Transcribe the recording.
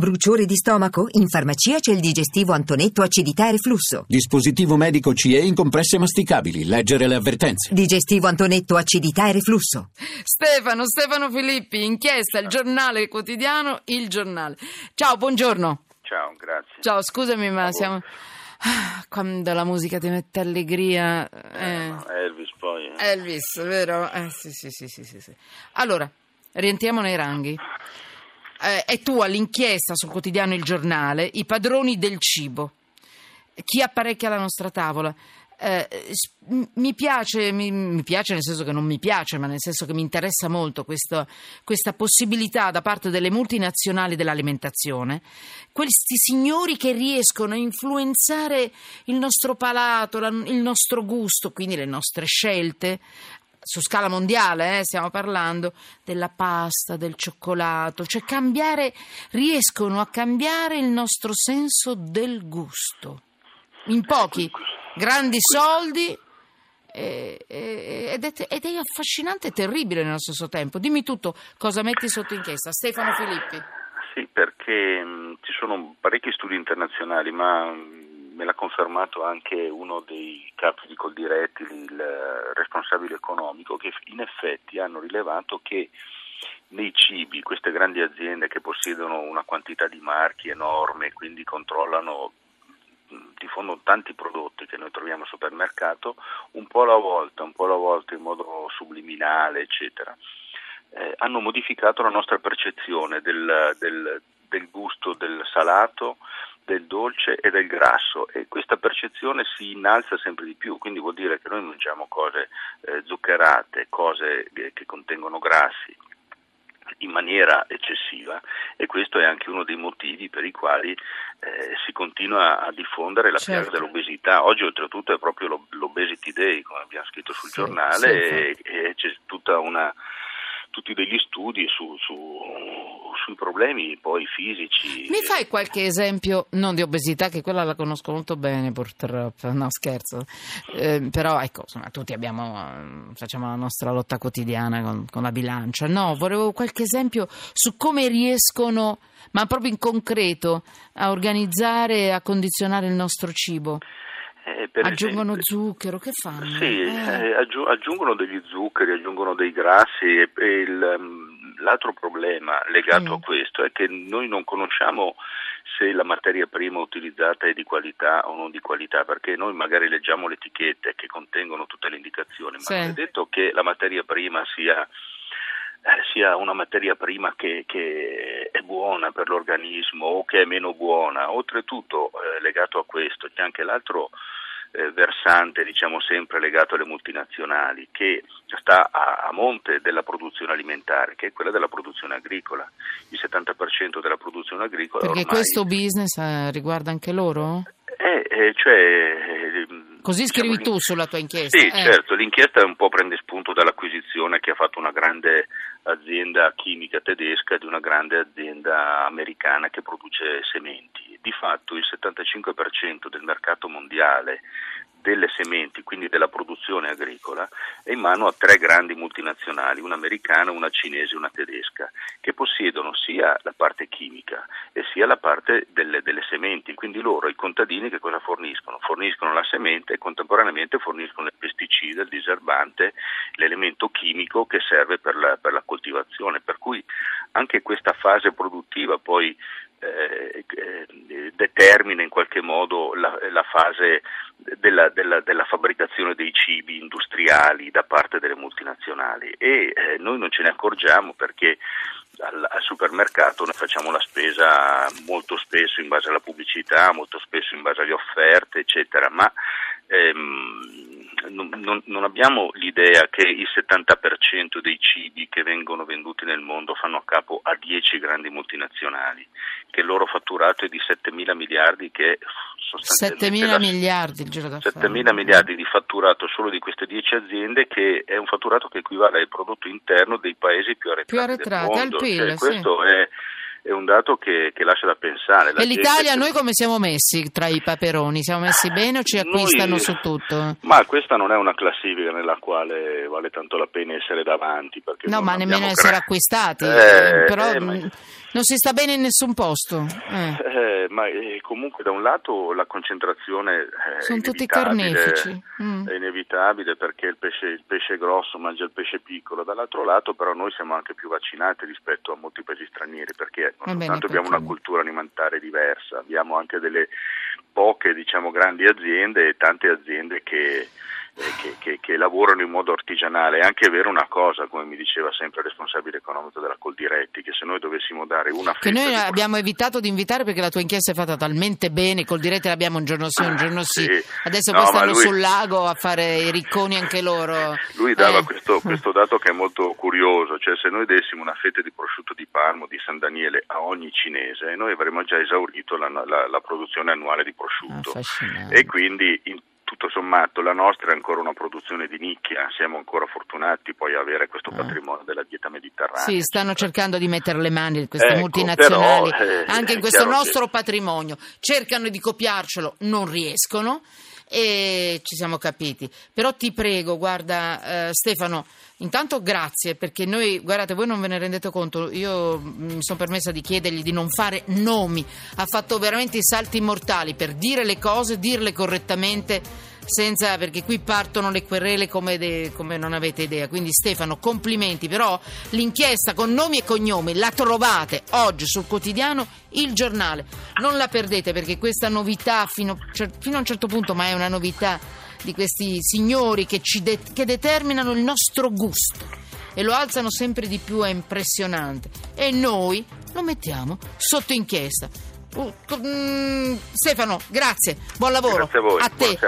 Bruciore di stomaco? In farmacia c'è il digestivo Antonetto acidità e reflusso. Dispositivo medico CE in compresse masticabili. Leggere le avvertenze. Digestivo Antonetto acidità e reflusso. Stefano, Stefano Filippi, inchiesta, il giornale quotidiano, il giornale. Ciao, buongiorno. Ciao, grazie. Ciao, scusami, ma siamo. Ah, Quando la musica ti mette allegria. eh. Elvis poi. eh. Elvis, vero? Eh, sì, sì, sì, sì, sì, sì. Allora, rientriamo nei ranghi. Eh, è tua l'inchiesta sul quotidiano Il Giornale, i padroni del cibo. Chi apparecchia la nostra tavola? Eh, mi piace, mi, mi piace nel senso che non mi piace, ma nel senso che mi interessa molto questo- questa possibilità da parte delle multinazionali dell'alimentazione, questi signori che riescono a influenzare il nostro palato, la- il nostro gusto, quindi le nostre scelte, su scala mondiale, eh, stiamo parlando della pasta, del cioccolato, cioè cambiare, riescono a cambiare il nostro senso del gusto. In pochi, grandi soldi ed, è, ed è affascinante e terribile nello stesso tempo. Dimmi tutto, cosa metti sotto inchiesta? Stefano Filippi. Sì, perché mh, ci sono parecchi studi internazionali, ma me l'ha confermato anche uno dei capi di Coldiretti, il eh, responsabile economico, che in effetti hanno rilevato che nei cibi queste grandi aziende che possiedono una quantità di marchi enorme, quindi controllano mh, diffondono tanti prodotti che noi troviamo al supermercato, un po' alla volta, un po' alla volta in modo subliminale, eccetera, eh, hanno modificato la nostra percezione del, del- del gusto del salato, del dolce e del grasso e questa percezione si innalza sempre di più, quindi vuol dire che noi mangiamo cose eh, zuccherate, cose che, che contengono grassi in maniera eccessiva e questo è anche uno dei motivi per i quali eh, si continua a diffondere la Certo. piaga dell'obesità. Oggi oltretutto è proprio lo- l'Obesity Day, come abbiamo scritto sul Sì, giornale, sì, e, e c'è tutta una tutti degli studi su- su- sui problemi poi fisici. Mi fai qualche esempio, non di obesità, che quella la conosco molto bene purtroppo, no scherzo, Eh, però ecco, insomma, tutti abbiamo, eh, facciamo la nostra lotta quotidiana con, con la bilancia. No, volevo qualche esempio su come riescono, ma proprio in concreto, a organizzare e a condizionare il nostro cibo. Eh, Aggiungono esempio- zucchero, che fanno? Sì, Eh. eh, aggiu- aggiungono degli zuccheri, aggiungono dei grassi e, e il, ehm, l'altro problema legato Sì. a questo è che noi non conosciamo se la materia prima utilizzata è di qualità o non di qualità, perché noi magari leggiamo le etichette che contengono tutte le indicazioni, ma Sì. non è detto che la materia prima sia eh, sia una materia prima che, che è buona per l'organismo o che è meno buona. Oltretutto, eh, legato a questo, c'è anche l'altro eh, versante, diciamo sempre legato alle multinazionali, che sta a, a monte della produzione alimentare, che è quella della produzione agricola. Il 70% della produzione agricola Perché ormai questo business eh, riguarda anche loro? è, è- cioè, eh, Così diciamo, scrivi tu sulla tua inchiesta. Sì, eh. certo, l'inchiesta un po' prende spunto dall'acquisizione che ha fatto una grande azienda chimica tedesca di una grande azienda americana che produce sementi. Di fatto il 75% del mercato mondiale delle sementi, quindi della produzione agricola, è in mano a tre grandi multinazionali, una americana, una cinese e una tedesca, che possiedono sia la parte chimica e sia la parte delle, delle sementi. Quindi loro, i contadini, che cosa forniscono? Forniscono la semente e contemporaneamente forniscono il pesticida, il diserbante, l'elemento chimico che serve per la, per la coltivazione. Per cui anche questa fase produttiva poi eh, eh, determina in qualche modo la, la fase della, della- della fabbricazione dei cibi industriali da parte delle multinazionali. E eh, noi non ce ne accorgiamo perché al, al supermercato noi facciamo la spesa molto spesso in base alla pubblicità, molto spesso in base alle offerte, eccetera, ma ehm, non, non- abbiamo l'idea che il 70% dei cibi che vengono venduti nel mondo fanno a capo a 10 grandi multinazionali, che il loro fatturato è di 7 mila miliardi, che è 7 sostanzialmente mila la- miliardi il giro d'affari. 7 mila miliardi di fatturato solo di queste 10 aziende, che è un fatturato che equivale al prodotto interno dei paesi più arretrati, Più arretrati, del al mondo. PIL, Cioè, sì. questo è, è dato che, che lascia da pensare. La E l'Italia, gente- noi come siamo messi tra i paperoni? Siamo messi bene o ci Noi- acquistano su tutto? Ma questa non è una classifica nella quale vale tanto la pena essere davanti. Perché No, ma nemmeno essere acquistati. Eh, Però eh, ma- Non si sta bene in nessun posto. Eh. Eh, ma eh, comunque da un lato la concentrazione è Sono tutti carnefici. Mm. È inevitabile perché il pesce, il pesce grosso mangia il pesce piccolo, dall'altro lato però noi siamo anche più vaccinati rispetto a molti paesi stranieri perché non Va bene, soltanto abbiamo una cultura alimentare diversa, abbiamo anche delle poche diciamo grandi aziende e tante aziende che eh, che, che- che lavorano in modo artigianale. È anche vero una cosa, come mi diceva sempre il responsabile economico della Coldiretti, che se noi dovessimo dare una Che fetta noi di- abbiamo evitato di invitare perché la tua inchiesta è fatta talmente bene, col diretto l'abbiamo un giorno sì, un giorno sì. Sì. Adesso No, poi stanno lui- sul lago a fare i ricconi anche loro. Lui dava Eh. questo, questo dato che è molto curioso, cioè se noi dessimo una fetta di prosciutto di Parmo di San Daniele a ogni cinese, noi avremmo già esaurito la, la- la produzione annuale di prosciutto. Affascinante. E quindi in tutto sommato la nostra è ancora una produzione di nicchia, siamo ancora fortunati poi a avere questo patrimonio della dieta mediterranea. Sì, stanno cercando di mettere le mani queste Ecco, multinazionali però, eh, anche in questo chiaro che- nostro patrimonio. Cercano di copiarcelo, non riescono e ci siamo capiti. Però ti prego, guarda eh, Stefano, intanto grazie perché noi, guardate, voi non ve ne rendete conto, io mm, mi sono permessa di chiedergli di non fare nomi, ha fatto veramente i salti mortali per dire le cose, dirle correttamente senza perché qui partono le querele come, de- come non avete idea. Quindi Stefano, complimenti, però l'inchiesta con nomi e cognomi la trovate oggi sul quotidiano Il Giornale. Non la perdete perché questa novità fino, cer- fino a un certo punto, ma è una novità di questi signori che, ci de- che determinano il nostro gusto e lo alzano sempre di più, è impressionante. E noi lo mettiamo sotto inchiesta. Uh, mm, Stefano, grazie, buon lavoro. Grazie a voi, A te. buonasera.